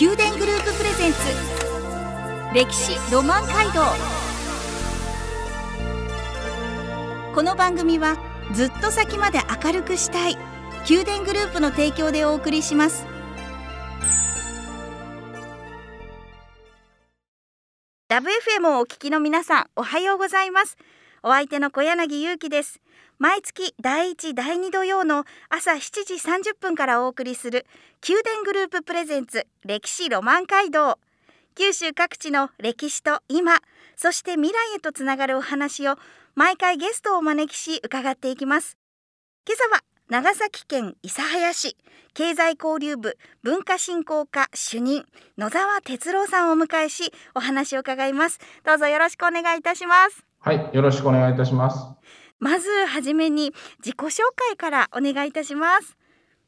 宮殿グループプレゼンツ。歴史ロマン街道。この番組はずっと先まで明るくしたい。宮殿グループの提供でお送りします。ラブ FM をお聞きの皆さんおはようございます。お相手の小柳ゆうきです。毎月第1第2土曜の朝7時30分からお送りする宮殿グループプレゼンツ歴史ロマン街道。九州各地の歴史と今そして未来へとつながるお話を毎回ゲストをお招きし伺っていきます。今朝は長崎県諫早市経済交流部文化振興課主任野沢哲郎さんをお迎えしお話を伺います。どうぞよろしくお願いいたします。はいよろしくお願いいたします。まずはじめに自己紹介からお願いいたします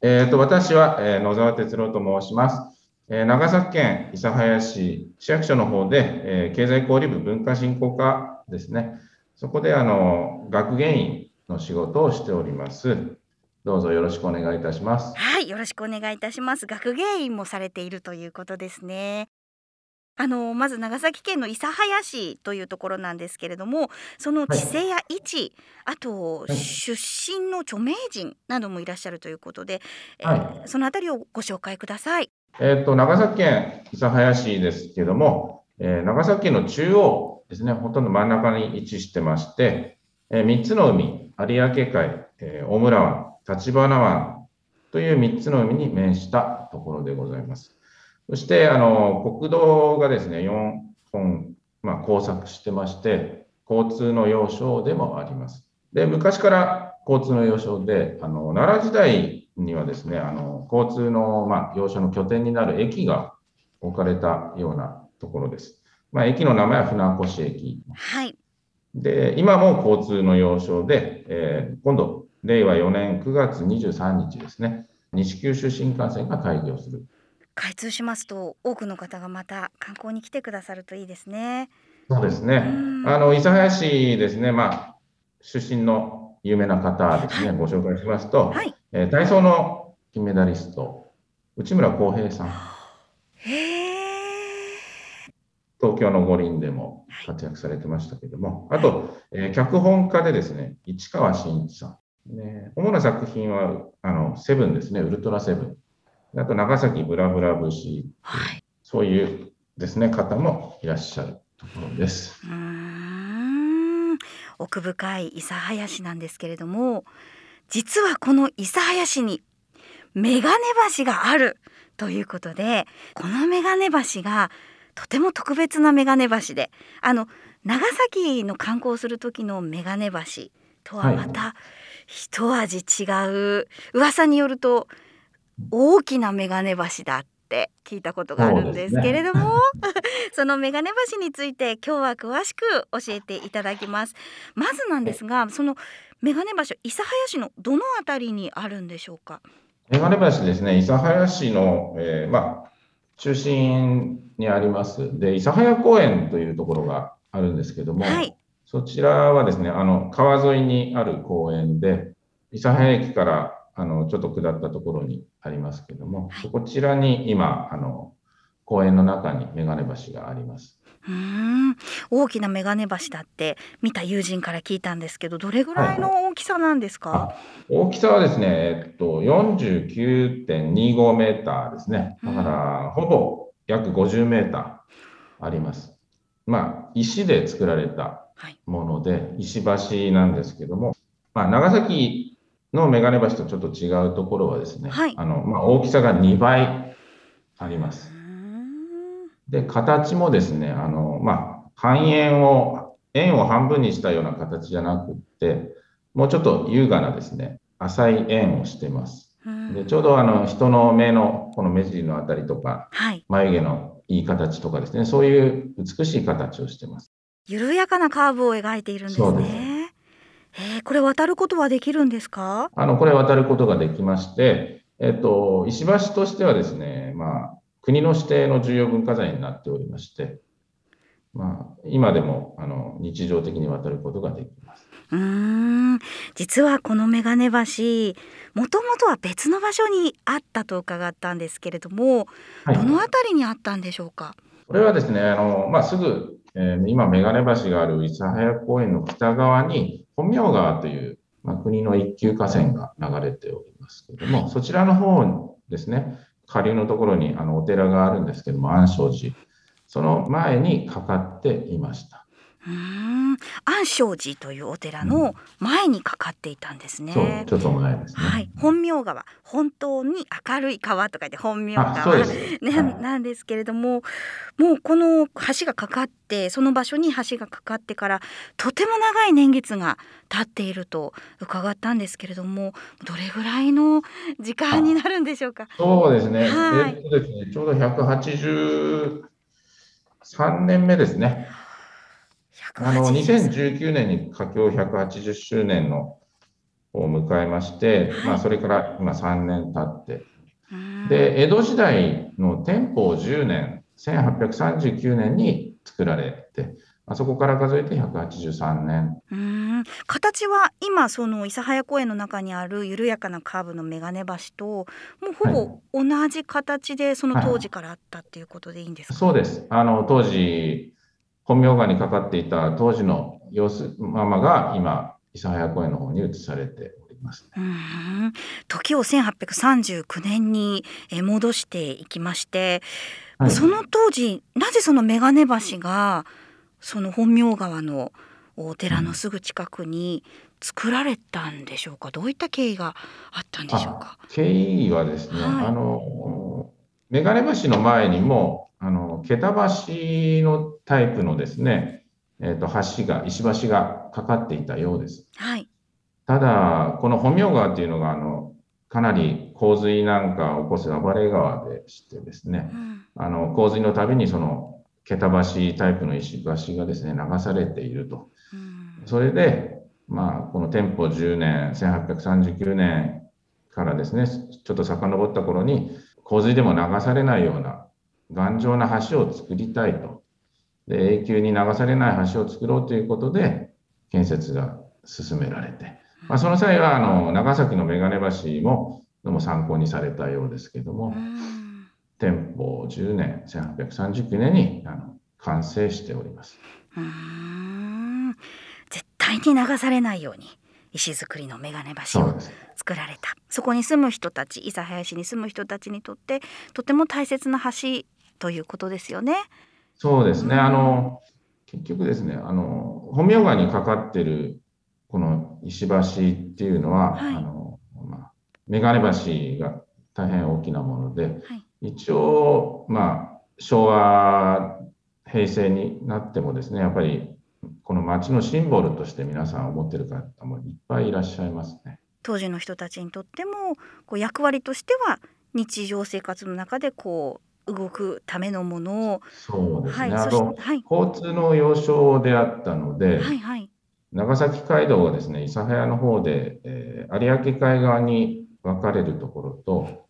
えっ、ー、と私は、えー、野沢哲郎と申しますえー、長崎県諫早市市役所の方で、えー、経済交流部文化振興課ですね、そこであの学芸員の仕事をしております。どうぞよろしくお願いいたします。はい、よろしくお願いいたします。学芸員もされているということですね。あのまず長崎県の諫早市というところなんですけれどもその地勢や位置、はい、あと出身の著名人などもいらっしゃるということで、はい、えー、そのあたりをご紹介ください。えっ、と長崎県諫早市ですけども、えー、長崎県の中央ですねほとんど真ん中に位置してまして、えー、3つの海有明海、えー、大村湾橘湾という3つの海に面したところでございます。そして、あの、国道がですね、4本、まあ、交錯してまして、交通の要衝でもあります。で、昔から交通の要衝で、あの、奈良時代にはですね、あの、交通の、まあ、要衝の拠点になる駅が置かれたようなところです。まあ、駅の名前は船越駅。はい。で、今も交通の要衝で、えー、今度、令和4年9月23日ですね、西九州新幹線が開業する。開通しますと、多くの方がまた観光に来てくださるといいですね。そうですね。あの、諫早市ですね、まあ、出身の有名な方ですね、はい、ご紹介しますと、はい、えー、体操の金メダリスト、内村航平さん。東京の五輪でも活躍されてましたけども、はい、あと、えー、脚本家でですね、市川新一さん。ね、主な作品は、あの、セブンですね、ウルトラセブン。あと、長崎ブラブラ節、はい、そういうですね、方もいらっしゃるところです。うん奥深い諫早市なんですけれども、実はこの諫早市にメガネ橋があるということで、このメガネ橋がとても特別なメガネ橋で、あの長崎の観光する時のメガネ橋とはまた、一味違う噂によると大きなメガネ橋だって聞いたことがあるんですけれどもそ、ね, のメガネ橋について今日は詳しく教えていただきます。まずなんですがそのメガネ橋諫早市のどのあたりにあるんでしょうか？メガネ橋ですね諫早市の、えー、まあ中心にあります。で諫早公園というところがあるんですけども、はい、そちらはですね、あの、川沿いにある公園で、諫早駅からあのちょっと下ったところにありますけども、はい、こちらに今、あの公園の中に眼鏡橋があります。うん大きな眼鏡橋だって見た友人から聞いたんですけどどれぐらいの大きさなんですか、はい、大きさはですね、えっと、49.25メーターですね。だからほぼ約50メーターあります。まあ、石で作られたもので、はい、石橋なんですけども、まあ、長崎の眼鏡橋とちょっと違うところはですね、はい、あのまあ、大きさが2倍あります。で、形もですね、あのまあ、半円を、円を半分にしたような形じゃなくって、もうちょっと優雅なですね、浅い円をしてます。でちょうどあの人の目のこの目尻のあたりとか、はい、眉毛のいい形とかですね、そういう美しい形をしてます。緩やかなカーブを描いているんですね。えー、これ渡ることはできるんですか？あの、これ渡ることができまして、えっ、と、石橋としてはですね、まあ、国の指定の重要文化財になっておりまして、まあ、今でもあの日常的に渡ることができます。うーん。実はこの眼鏡橋もともとは別の場所にあったと伺ったんですけれども、はい、どの辺りにあったんでしょうか？これはですね、あのまあ、すぐ、えー、今、眼鏡橋がある諫早公園の北側に、本名川という、まあ、国の一級河川が流れておりますけれども、そちらの方ですね、下流のところにあのお寺があるんですけども、安昌寺、その前にかかっていました。うん安昌寺というお寺の前にかかっていたんですね。そうちょっと前ですね。はい、本名川本当に明るい川とかで本名川ね、はい、なんですけれどももうこの橋がかかってその場所に橋がかかってからとても長い年月が経っていると伺ったんですけれどもどれぐらいの時間になるんでしょうか？そうですね。はい、えっとですねちょうど183年目ですね。あの2019年。に佳境180周年のを迎えまして、はい、まあ、それから今3年経って、で江戸時代の天保10年、1839年に作られて、あそこから数えて183年。うん。形は今その諫早公園の中にある緩やかなカーブの眼鏡橋ともうほぼ同じ形でその当時からあったっていうことでいいんですか、はいはい、そうです。あの当時本名画にかかっていた当時の様子ままが今諫早公園の方に移されております、ね、時を1839年に戻していきまして、はい、その当時なぜその眼鏡橋がその本名川のお寺のすぐ近くに作られたんでしょうか、どういった経緯があったんでしょうか？経緯はですね、はい、あの眼鏡橋の前にもあの、桁橋のタイプのですね、えっ、ー、と、橋が、石橋がかかっていたようです。はい。ただ、この本名川っていうのが、あの、かなり洪水なんかを起こす暴れ川でしてですね、うん、あの、洪水のたびにその、桁橋タイプの石橋がですね、流されていると。うん、それで、まあ、この店舗10年、1839年からですね、ちょっと遡った頃に、洪水でも流されないような頑丈な橋を作りたいと。で永久に流されない橋を作ろうということで建設が進められて、まあ、その際はあの長崎の眼鏡橋もどうも参考にされたようですけども、店舗10年、1839年にあの完成しております。うん。絶対に流されないように石造りの眼鏡橋を作られたそこに住む人たち諫早市に住む人たちにとってとても大切な橋ということですよね。そうですね。あの、結局ですね、あの、本名川にかかってるこの石橋っていうのは、はい、あの、まあ、眼鏡橋が大変大きなもので、はい、一応、まあ、昭和、平成になってもですね、やっぱりこの街のシンボルとして皆さん思ってる方もいっぱいいらっしゃいますね。当時の人たちにとってもこう役割としては日常生活の中でこう動くためのものをそうですね、はい、あと、はい、交通の要衝であったので、はいはい、長崎街道がですね諫早の方で、えー、有明海側に分かれるところと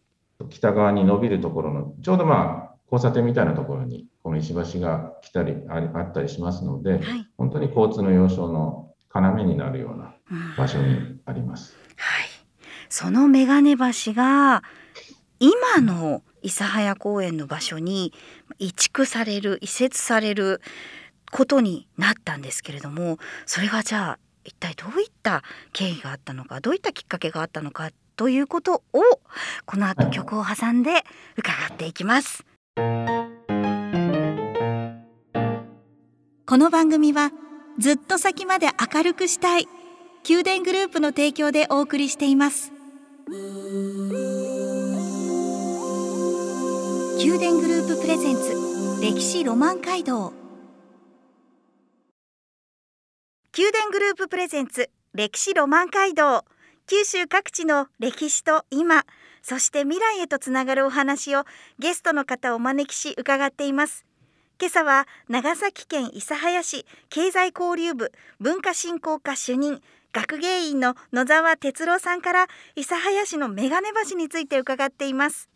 北側に伸びるところのちょうどまあ交差点みたいなところにこの石橋が来たりあったりしますので、はい、本当に交通の要衝の要になるような場所にあります。その眼鏡橋が今の諫早公園の場所に移築される移設されることになったんですけれどもそれがじゃあ一体どういった経緯があったのかどういったきっかけがあったのかということをこの後曲を挟んで伺っていきます。この番組はずっと先まで明るくしたい宮殿グループの提供でお送りしています。宮殿グループプレゼンツ歴史ロマン街道。宮殿グループプレゼンツ歴史ロマン街道。九州各地の歴史と今そして未来へとつながるお話をゲストの方をお招きし伺っています。今朝は長崎県諫早市経済交流部文化振興課主任学芸員の野沢哲郎さんから諫早市の眼鏡橋について伺っています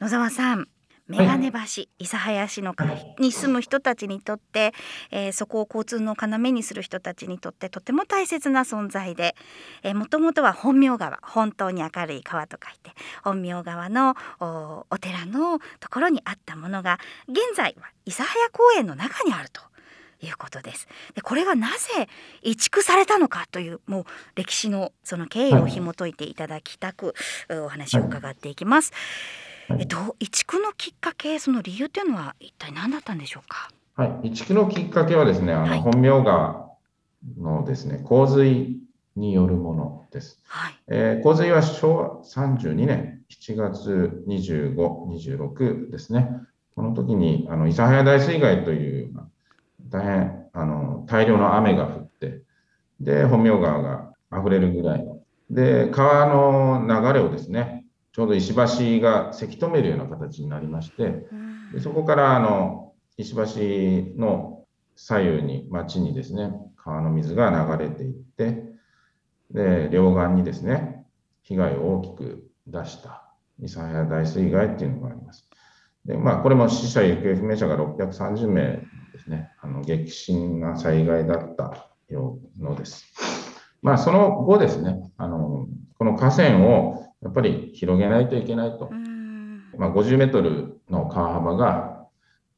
野沢さんメガネ橋、諫早市のに住む人たちにとって、えー、そこを交通の要にする人たちにとってとても大切な存在でもともとは本名川本当に明るい川と書いて本名川のお寺のところにあったものが現在は諫早公園の中にあると。いうことですでこれがなぜ移築されたのかというもう歴史のその経緯を紐解いていただきたく、お話を伺っていきます。はいえっと、移築のきっかけ、その理由というのは一体何だったんでしょうか？はい、移築のきっかけはですね、あの、本名川のですね、洪水によるものです。はい、えー、洪水は昭和32年7月25、26ですね。この時に、あの、諫早大水害という、大変、あの、大量の雨が降って、で、本名川が溢れるぐらいの。で、川の流れをですね、ちょうど石橋がせき止めるような形になりまして、でそこからあの石橋の左右に町にですね川の水が流れていってで両岸にですね被害を大きく出した諫早大水害っていうのがあります。でまあ、これも死者・行方不明者が630名ですね、あの激震な災害だったようのです。まあ、その後ですね、あのこの河川をやっぱり広げないといけないと。まあ、50メートルの川幅が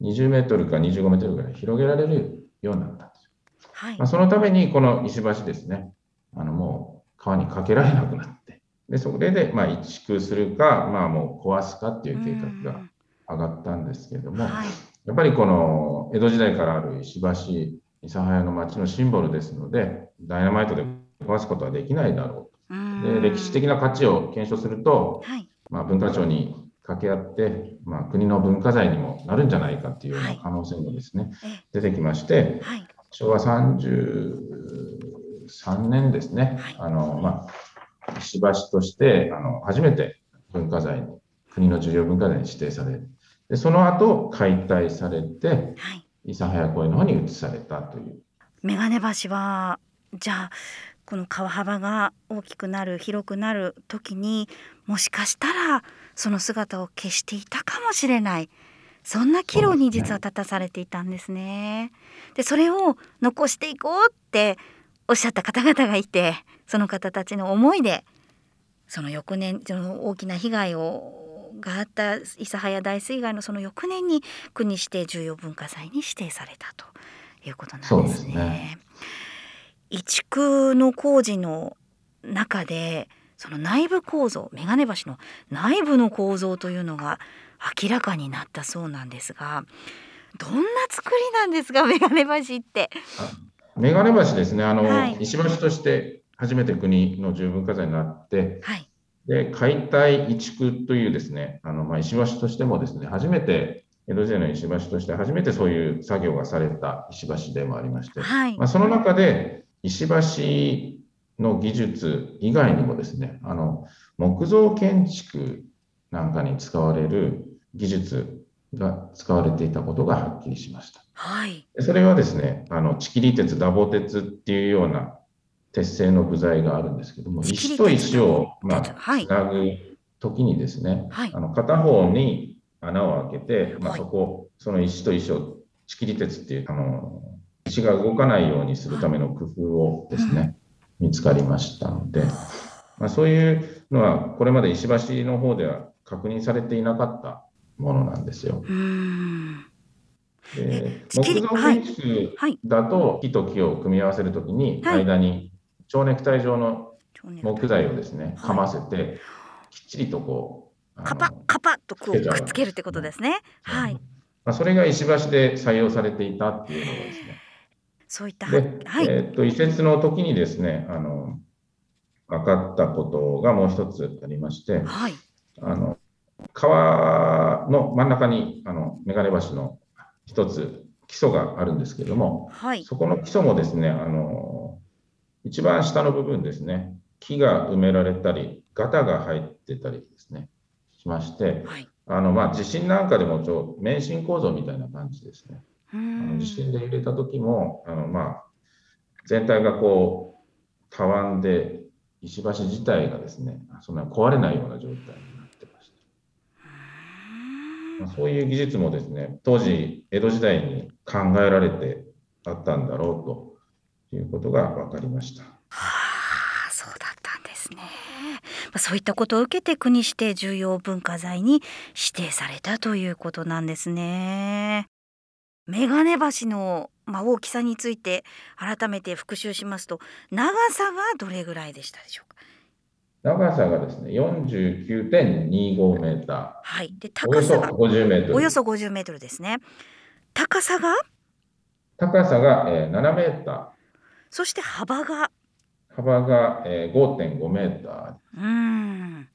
20メートルか25メートルぐらい広げられるようになったんですよ。はい、まあ、そのためにこの石橋ですね、あのもう川にかけられなくなって、でそれでまあ移築するか、まあ、もう壊すかっていう計画が上がったんですけれども、はい、やっぱりこの江戸時代からある石橋、諫早の町のシンボルですので、ダイナマイトで壊すことはできないだろう。で歴史的な価値を検証すると、はい、まあ、文化庁に掛け合って、まあ、国の文化財にもなるんじゃないかっていうような可能性もですね、はい、出てきまして、はい、昭和33年ですね、あのまあ、石橋としてあの初めて文化財に国の重要文化財に指定されでその後解体されて、諫早公園の方に移されたという。眼鏡橋はじゃあこの川幅が大きくなる広くなる時にもしかしたらその姿を消していたかもしれないそんな岐路に実は立たされていたんですね。でそれを残していこうっておっしゃった方々がいてその方たちの思いでその翌年その大きな被害をがあった諫早大水害のその翌年に国指定重要文化財に指定されたということなんですね。移築の工事の中でその内部構造眼鏡橋の内部の構造というのが明らかになったそうなんですがどんな作りなんですか 眼鏡橋って。眼鏡橋ですねあの、はい、石橋として初めて国の重文化財になって、はい、で解体移築というですねあの、まあ、石橋としてもですね初めて江戸時代の石橋として初めてそういう作業がされた石橋でもありまして、はい、まあ、その中で石橋の技術以外にもですね、あの木造建築なんかに使われる技術が使われていたことがはっきりしました。はい、それはですね、あの、チキリ鉄、ダボ鉄っていうような鉄製の部材があるんですけども、石と石を、まあ、つなぐ時にですね、はい、あの片方に穴を開けて、まあ、そこ、その石と石を、チキリ鉄っていう、あの、石が動かないようにするための工夫をですね、見つかりましたので、まあ、そういうのはこれまで石橋の方では確認されていなかったものなんですよ。で木造建築だと木と木を組み合わせるときに間に蝶ネクタイ状の木材をですね、かませてきっちりとこうカパカパッとこうくっつけるってことですね。はい。まあ、それが石橋で採用されていたっていうのがですね。そういった、はい、えー、っと移設の時にですねあの分かったことがもう一つありまして、はい、あの川の真ん中にあの眼鏡橋の一つ基礎があるんですけれども、はい、そこの基礎もですねあの一番下の部分ですね。木が埋められたりガタが入ってたりですね。しまして、はい、あのまあ、地震なんかでもちょ免震構造みたいな感じですね。あの地震で揺れた時もあの、まあ、全体がこうたわんで石橋自体がですねそんな壊れないような状態になってました。まあそういう技術もですね、当時、江戸時代に考えられてあったんだろうということが分かりました。はあ、そうだったんですね。まあそういったことを受けて国指定重要文化財に指定されたということなんですね。メガネ橋の、まあ、大きさについて改めて復習しますと長さがどれぐらいでしたでしょうか？長さがですね、49.25メータはい。でー、およそ高さが50メートル。およそ50メートルですね。高さが？高さが、えー7メーター、そして幅が幅が、えー5.5メーター。うーん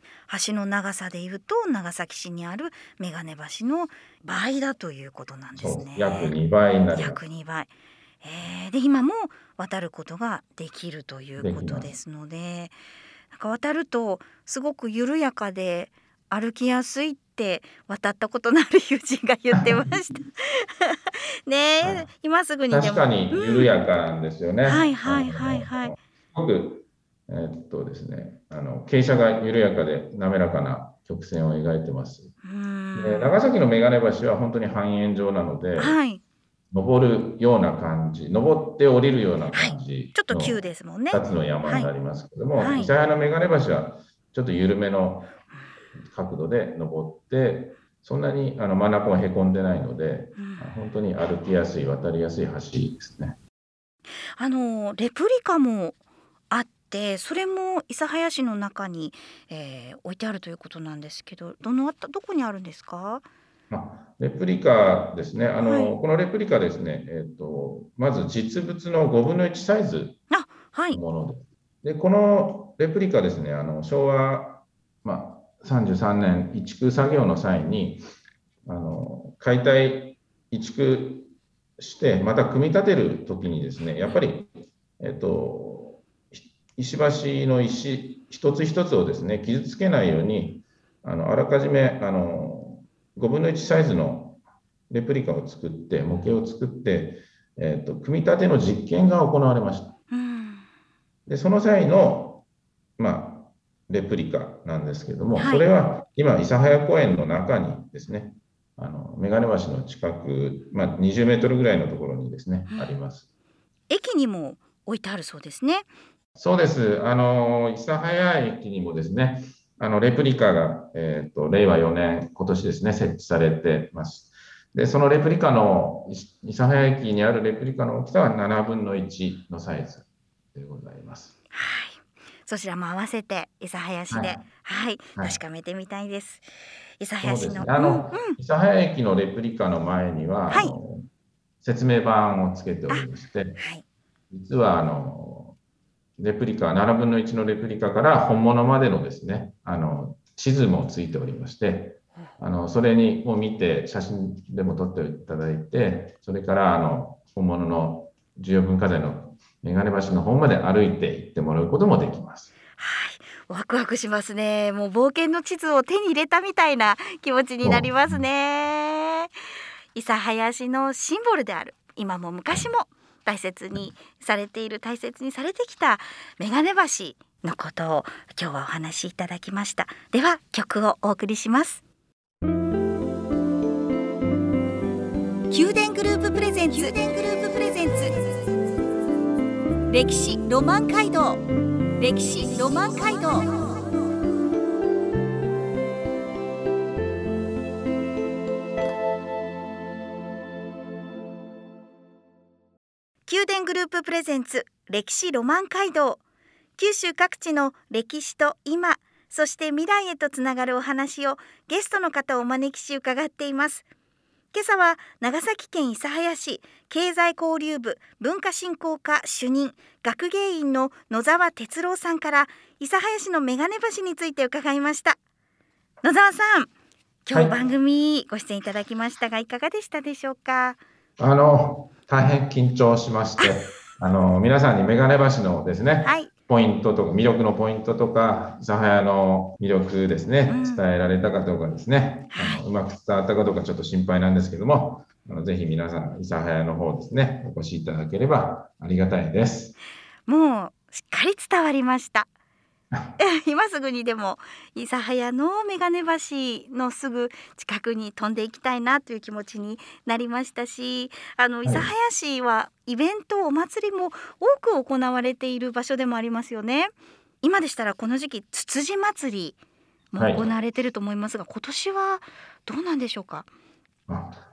橋の長さでいうと長崎市にある眼鏡橋の倍だということなんですね。約2倍になります。約2倍。えーで今も渡ることができるということですのでなんか渡るとすごく緩やかで歩きやすいって渡ったことのある友人が言ってました。ねえ、はい。今すぐに確かに緩やかなんですよね。はいはいはいはい。すごく、えーっとですね、あの傾斜が緩やかで滑らかな曲線を描いてます。で長崎の眼鏡橋は本当に半円状なので、はい。登るような感じ、登って降りるような感じちょっと急のですもんね。2つの山になりますけども、はい。諫早の眼鏡橋はちょっと緩めの角度で登って、そんなにあの真ん中はへこんでないので、うん。本当に歩きやすい、渡りやすい橋ですね。あのレプリカもあってそれも諫早市の中に、えー置いてあるということなんですけどどのあたどこにあるんですか？あレプリカですね、あのはい。このレプリカですね、えーと、まず実物の5分の1サイズはい。のもので、でこのレプリカですね、あの昭和、まあ、33年、移築作業の際に、あの解体、移築して、また組み立てるときにですね、やっぱり、えっと、ひ石橋の石一つ一つをですね、傷つけないように、あのあらかじめあの5分の1サイズのレプリカを作って、模型を作って、えっと、組み立ての実験が行われました。うんで、その際の、まあ、レプリカなんですけども、はいそれは今、諫早公園の中にですね、あの眼鏡橋の近く、まあ、20メートルぐらいのところにですね、うんあります。駅にも置いてあるそうですね。そうです。あの、諫早駅にもですね、あの、レプリカが、えっ、と、令和4年、今年ですね、設置されてます。で、そのレプリカの、い諫早駅にあるレプリカの大きさは7分の1のサイズでございます。はい。そちらも合わせて諫早市で、ははいい、はい確かめてみたいです。諫早市の。ね。あの、うんうん諫早駅のレプリカの前には、はい説明板をつけておりまして、はい。実はあのレプリカ、7分の1のレプリカから本物までのですね、あの地図もついておりまして、あのそれにを見て写真でも撮っていただいて、それからあの本物の重要文化財の眼鏡橋の方まで歩いて行ってもらうこともできます。はい、ワクワクしますね。もう冒険の地図を手に入れたみたいな気持ちになりますね。諫早市のシンボルである今も昔も大切にされている大切にされてきた眼鏡橋のことを今日はお話しいただきました。では曲をお送りします。宮殿グループプレゼンツ宮殿グループ歴史ロマン街道。歴史ロマン街道。宮殿グループプレゼンツ歴史ロマン街道。九州各地の歴史と今そして未来へとつながるお話をゲストの方をお招きし伺っています。今朝は長崎県諫早市経済交流部文化振興課主任学芸員の野沢哲郎さんから諫早市の眼鏡橋について伺いました。野沢さん今日はい番組ご出演いただきましたがいかがでしたでしょうか、あの大変緊張しまして、あの皆さんに眼鏡橋のですね、はいポイントとか、魅力のポイントとか、諫早の魅力ですね、うん。伝えられたかどうかですね、はい。あのうまく伝わったかどうかちょっと心配なんですけども、あのぜひ皆さん、諫早の方ですね、お越しいただければありがたいです。もうしっかり伝わりました 今すぐにでも諫早の眼鏡橋のすぐ近くに飛んでいきたいなという気持ちになりましたしあの諫早市はイベントお祭りも多く行われている場所でもありますよね。今でしたらこの時期つつじ祭りも行われていると思いますが、はい、今年はどうなんでしょうか？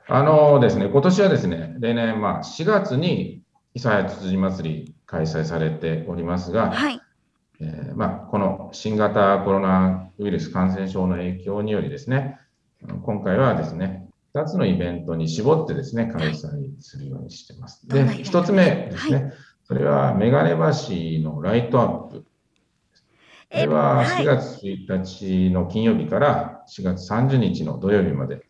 あのですね今年はですね例年まあ4月に諫早つつじ祭り開催されておりますが、はいえーまあ、この新型コロナウイルス感染症の影響によりですね、今回はですね、2つのイベントに絞ってですね、開催するようにしています。で、1つ目ですね、はい、それはメガネ橋のライトアップ。これは4月1日の金曜日から4月30日の土曜日まで、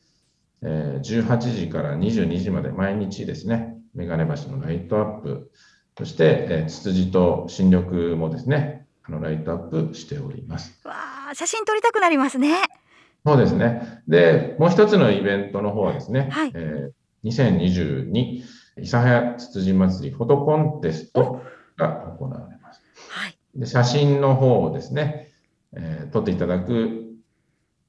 えー、18時から22時まで毎日ですね、メガネ橋のライトアップ、そして、えー、ツツジと新緑もですね、あのライトアップしております。わあ、写真撮りたくなりますね。そうですね。で、もう一つのイベントの方はですね、はい、えー、2022諫早つつじ祭りフォトコンテストが行われます。はい、で写真の方をですね、えー、撮っていただく、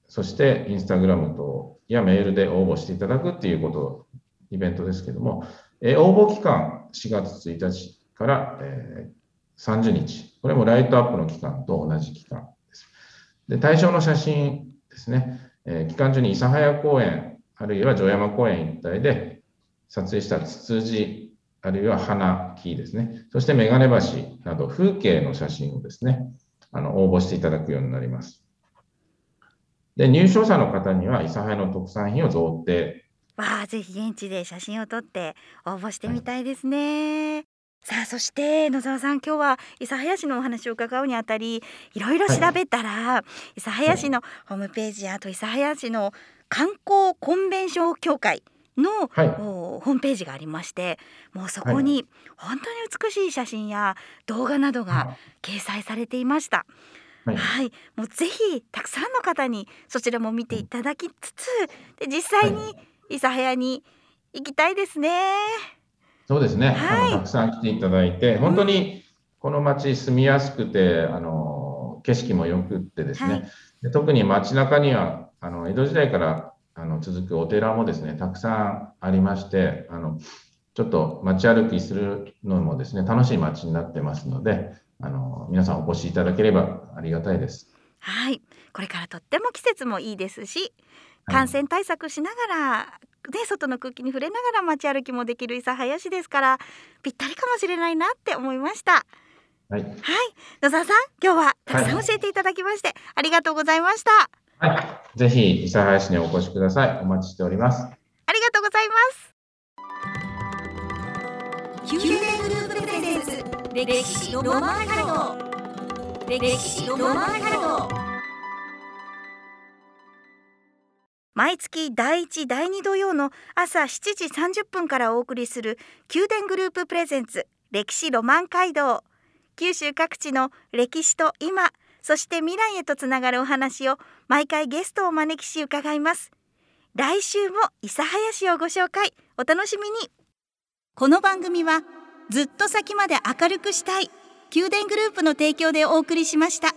そしてインスタグラムとやメールで応募していただくっていうこと、イベントですけども、えー、応募期間4月1日から、えー、30日。これもライトアップの期間と同じ期間です。で、対象の写真ですね。えー、期間中に諫早公園、あるいは城山公園一帯で撮影したツツジ、あるいは花、木ですね。そしてメガネ橋など風景の写真をですね、あの応募していただくようになります。で、入賞者の方には諫早の特産品を贈呈。わあ、ぜひ現地で写真を撮って応募してみたいですね。はいさあそして野沢さん今日は諫早市のお話を伺うにあたりいろいろ調べたら、はい、諫早市のホームページあと諫早市の観光コンベンション協会の、はい、ホームページがありましてもうそこに本当に美しい写真や動画などが掲載されていました。はい、はい、もうぜひたくさんの方にそちらも見ていただきつつで実際に諫早に行きたいですね。そうですね、はい、たくさん来ていただいて、本当にこの町住みやすくて、あの景色もよくってですね、はい、で特に街中にはあの江戸時代からあの続くお寺もですね、たくさんありまして、あのちょっと街歩きするのもですね、楽しい街になってますので、あの皆さんお越しいただければありがたいです。はい、これからとっても季節もいいですし、感染対策しながらね、外の空気に触れながら街歩きもできる諫早市ですからぴったりかもしれないなって思いました。はい、はい、野沢さん今日はたくさん教えていただきまして、はい、ありがとうございました。はい、ぜひ諫早市にお越しください。お待ちしております。ありがとうございます。宮殿グループプレゼンツ歴史ロマンハルト歴史ロマンハル毎月第1第2土曜の朝7時30分からお送りする宮殿グループプレゼンツ歴史ロマン街道。九州各地の歴史と今そして未来へとつながるお話を毎回ゲストをお招きし伺います。来週も諫早市をご紹介。お楽しみに。この番組はずっと先まで明るくしたい宮殿グループの提供でお送りしました。